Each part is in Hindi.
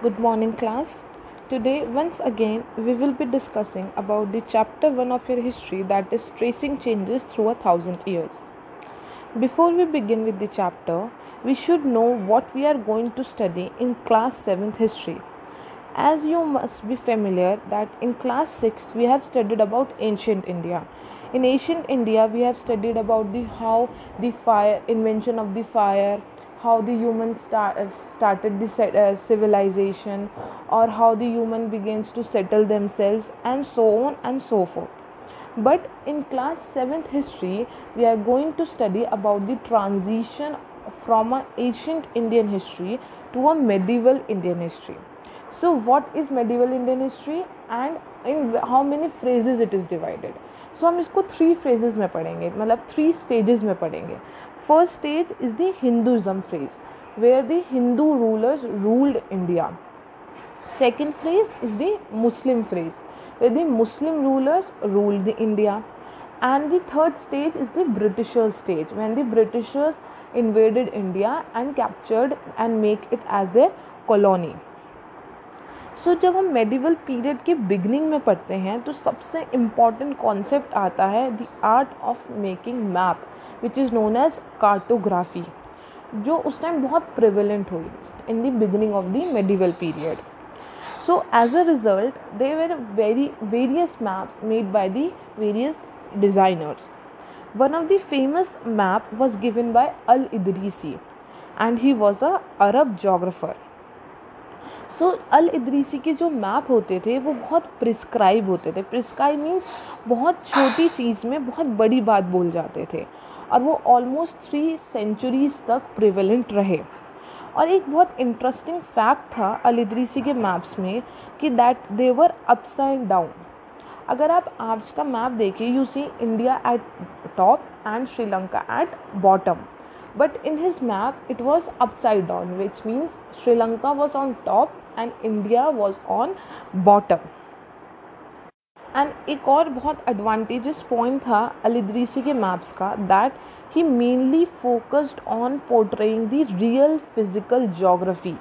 Good morning, class. Today, once again, we will be discussing about the chapter 1 of your history that is tracing changes through a thousand years. Before we begin with the chapter, we should know what we are going to study in class 7th history. As you must be familiar that in class 6th we have studied about ancient India. In ancient India, we have studied about the how the fire invention of the fire how the human start, uh, started the uh, civilization or how the human begins to settle themselves and so on and so forth but in class 7th history we are going to study about the transition from an ancient indian history to a medieval indian history so what is medieval indian history and in how many phrases it is divided so हम इसको थ्री फ्रेजेस में पढ़ेंगे मतलब थ्री स्टेजेस में पढ़ेंगे First stage is the Hinduism phase, where the Hindu rulers ruled India. Second phase is the Muslim phase, where the Muslim rulers ruled the India. And the third stage is the Britishers stage, when the Britishers invaded India and captured and make it as their colony. So so, जब हम मेडिवल पीरियड के बिगनिंग में पढ़ते हैं तो सबसे इंपॉर्टेंट कॉन्सेप्ट आता है the art of making map which is known as cartography जो उस टाइम बहुत प्रिवेलेंट हुई in the beginning of the medieval period so as a result there were very various maps made by the various designers one of the famous map was given by Al Idrisi and he was a Arab geographer so Al Idrisi के जो मैप होते थे, वो बहुत प्रिस्क्राइब होते थे. प्रिस्क्राइब मीन्स बहुत छोटी चीज़ में बहुत बड़ी बात बोल जाते थे. और वो ऑलमोस्ट थ्री सेंचुरीज तक प्रिवेलेंट रहे। और एक बहुत इंटरेस्टिंग फैक्ट था अल इदरीसी के मैप्स में कि that they were ups and down अगर आप आज का मैप देखें you see India at top and Sri Lanka at bottom in his map, it was upside down, which means sri lanka was on top and india was on bottom and एक और बहुत एडवांटेजेस पॉइंट था अलिद्रीसी के मैप्स का that he mainly focused on portraying the real physical geography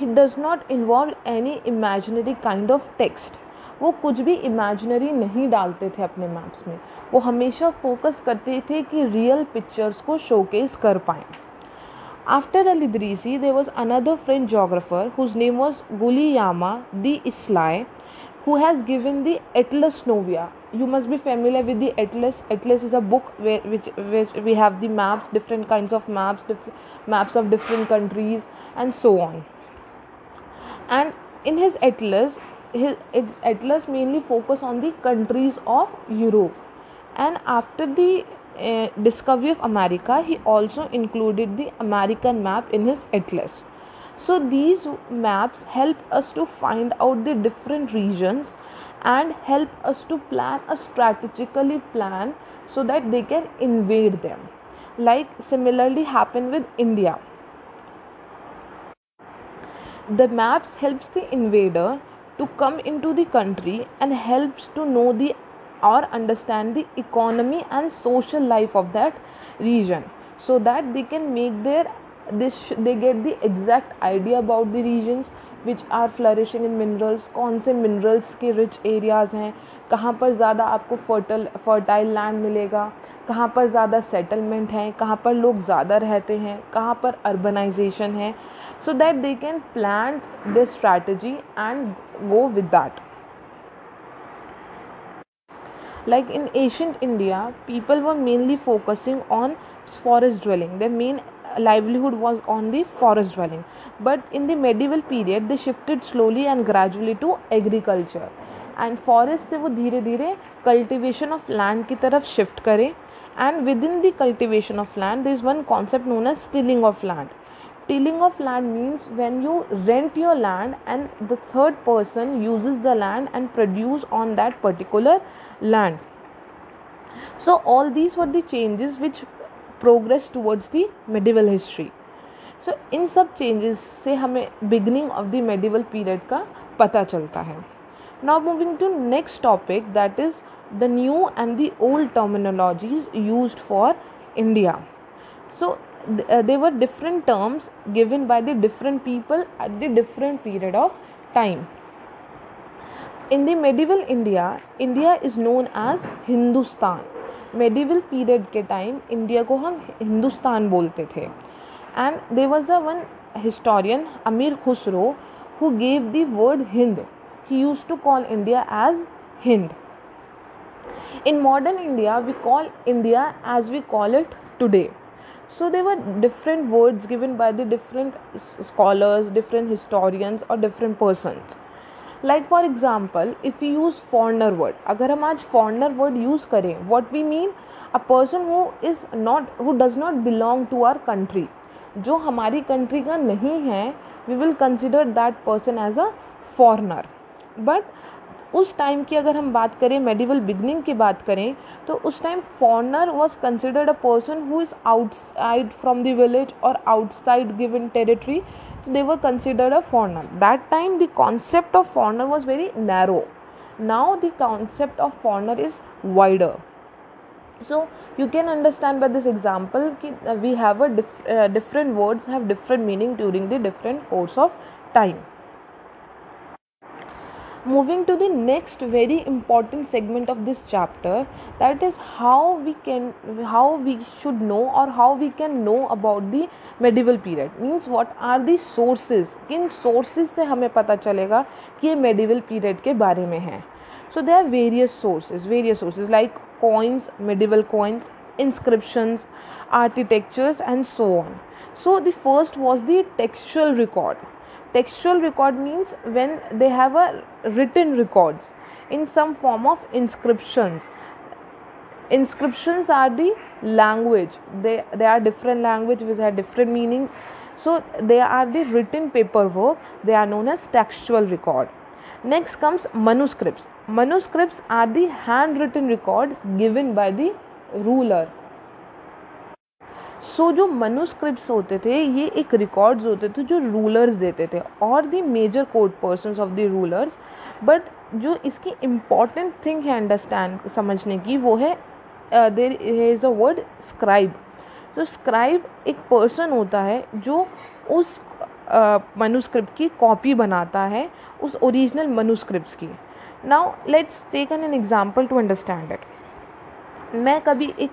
he does not involve any imaginary kind of text वो कुछ भी इमेजिनरी नहीं डालते थे अपने मैप्स में। वो हमेशा फोकस करते थे कि रियल पिक्चर्स को शोकेस कर पाएँ। After Al Idrisi there was another French geographer whose name was Guillaume de Lisle who has given the Atlas Novia. You must be familiar with the Atlas. Atlas is a book where, which, which we have the maps, different kinds of maps, diff- maps of different countries, and so on. And in his Atlas, his its Atlas mainly focus on the countries of Europe. And after the uh, discovery of America, he also included the American map in his Atlas. So these maps help us to find out the different regions and help us to plan a strategically plan so that they can invade them. Like similarly happened with India. The maps helps the invader to come into the country and helps to know the or understand the economy and social life of that region so that they can make their this they get the exact idea about the regions which are flourishing in minerals कौन से मिनरल्स के रिच एरियाज़ हैं, कहाँ पर ज़्यादा आपको फर्टल फर्टाइल लैंड मिलेगा, कहाँ पर ज़्यादा सेटलमेंट हैं, कहाँ पर लोग ज़्यादा रहते हैं, कहाँ पर अर्बनाइजेशन है so that they can plan this strategy and go with that like in ancient india, people were mainly focusing on forest dwelling. Their main livelihood was on the forest dwelling but in the medieval period they shifted slowly and gradually to agriculture and forest से वो धीरे धीरे कल्टिवेशन ऑफ लैंड की तरफ शिफ्ट करें and within the cultivation of land there is one concept known as tilling of land tilling of land means when you rent your land and the third person uses the land and produce on that particular land so all these were the changes which progress towards the medieval history so इन सब चेंजेस से हमें beginning of the medieval period का पता चलता है। Now moving to next topic that is the new and the old terminologies use for India so there were different terms given by the different people at the different period of time in the medieval India India is known as Hindustan medieval period के टाइम इंडिया को हम हिंदुस्तान बोलते थे। And there was a one historian Amir Khusro who gave the word Hind he use to call India as Hind in modern India we call India as we call it today so there were different words given by the different scholars different historians और different persons like for example if you use foreigner word अगर हम आज फॉरनर वर्ड यूज़ करें what we mean a person who is not who does not belong to our country जो हमारी कंट्री का नहीं है we will consider that person as a foreigner but उस टाइम की अगर हम बात करें मेडिवल बिगनिंग की बात करें तो उस time foreigner was considered a person who is outside from the village और आउटसाइड गिवन टेरिटरी तो they were considered a foreigner that time the concept of foreigner was very narrow now the concept of foreigner is wider so you can understand by this example कि we have a different words have different meaning during the different course of time moving to the next very important segment of this chapter that is how we can how we should know or how we can know about the medieval period means what are the sources किन sources से हमें पता चलेगा कि ये medieval period के बारे में है so there are various sources various sources like coins medieval coins inscriptions architectures and so on so the first was the textual record textual record means when they have a written records in some form of inscriptions. Inscriptions are the language. They they are different language which have different meanings. So they are the written paperwork they are known as textual record. Next comes manuscripts. Manuscripts are the handwritten records given by the ruler so so, जो मनुस्क्रिप्ट होते थे ये एक रिकॉर्ड्स होते थे जो रूलर्स देते थे और the major court person of the rulers but जो इसकी इंपॉर्टेंट थिंग है अंडरस्टैंड समझने की वो है there is a word scribe तो स्क्राइब एक पर्सन होता है जो उस मनुस्क्रिप्ट uh, की कॉपी बनाता है उस ओरिजिनल मनुस्क्रिप्ट की. Now let's take an an example to understand it मैं कभी एक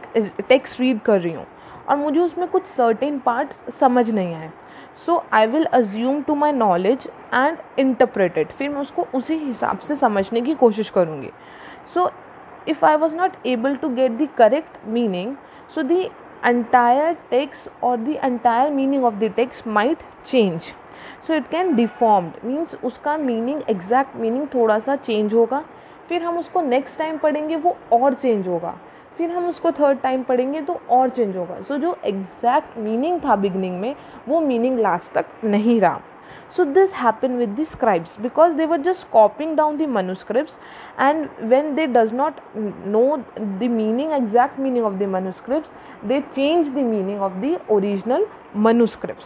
टेक्स्ट रीड कर रही हूँ और मुझे उसमें कुछ सर्टेन पार्ट्स समझ नहीं आए। So I will assume to my knowledge and interpreted फिर मैं उसको उसी हिसाब से समझने की कोशिश करूँगी। So if I was not able to get the correct meaning so the entire text or the entire meaning of the text might change. So, it can deformed. Means उसका meaning, exact meaning थोड़ा सा change होगा। फिर हम उसको next time पढ़ेंगे, वो और change होगा। फिर हम उसको थर्ड टाइम पढ़ेंगे तो और चेंज होगा। सो जो एग्जैक्ट मीनिंग था बिगनिंग में, वो मीनिंग लास्ट तक नहीं रहा। So this happen with the scribes because they were just copying down the manuscript and when they does not know the meaning exact meaning of the manuscript they change the meaning of the original manuscript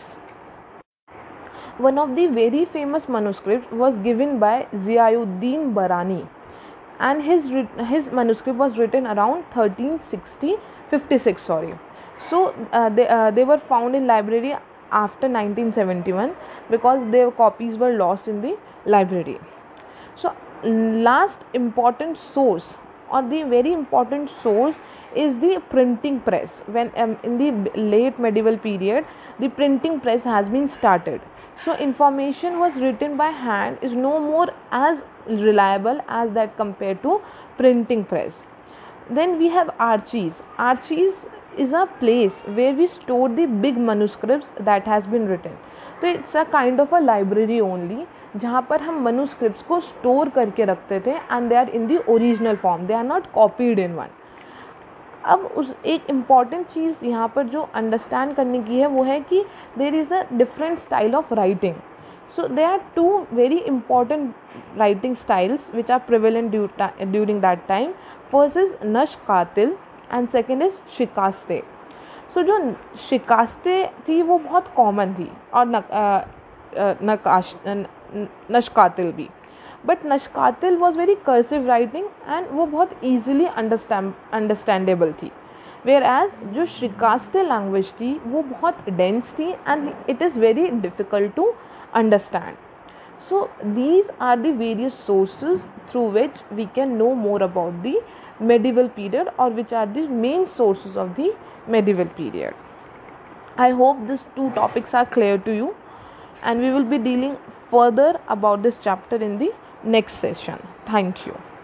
one of the very famous manuscript was given by Ziauddin Barani and his his manuscript was written around 1360 56 sorry. So uh, they, uh, they were found in library after 1971 because their copies were lost in the library. So last important source or the very important source is the printing press. When um, in the late medieval period the printing press has been started. So information was written by hand is no more as reliable as that compared to printing press. Then we have archies. Archies is a place where we store the big manuscripts that has been written तो it's a kind of a library only जहाँ पर हम मनुस्क्रिप्ट को स्टोर करके रखते थे and they are in the original form they are not copied in one अब उस एक इंपॉर्टेंट चीज़ यहाँ पर जो अंडरस्टैंड करने की है वो है कि there is a different style of writing so, there are two very important writing styles which are prevalent during that time. First is nashkatil and second is shikaste so, जो शिकास्तें थी, वो बहुत कॉमन थी, और नकाश नशकातिल भी। But Nastaliq was very cursive writing and वो बहुत ईजिली अंडरस्टैंड अंडरस्टैंडेबल थी। वेयर एज जो श्रीकास्ते लैंग्वेज थी, वो बहुत डेंस थी and it is very difficult to understand so these are the various sources through which we can know more about the medieval period, or which are the main sources of the medieval period. I hope these two topics are clear to you and we will be dealing further about this chapter in the next session. Thank you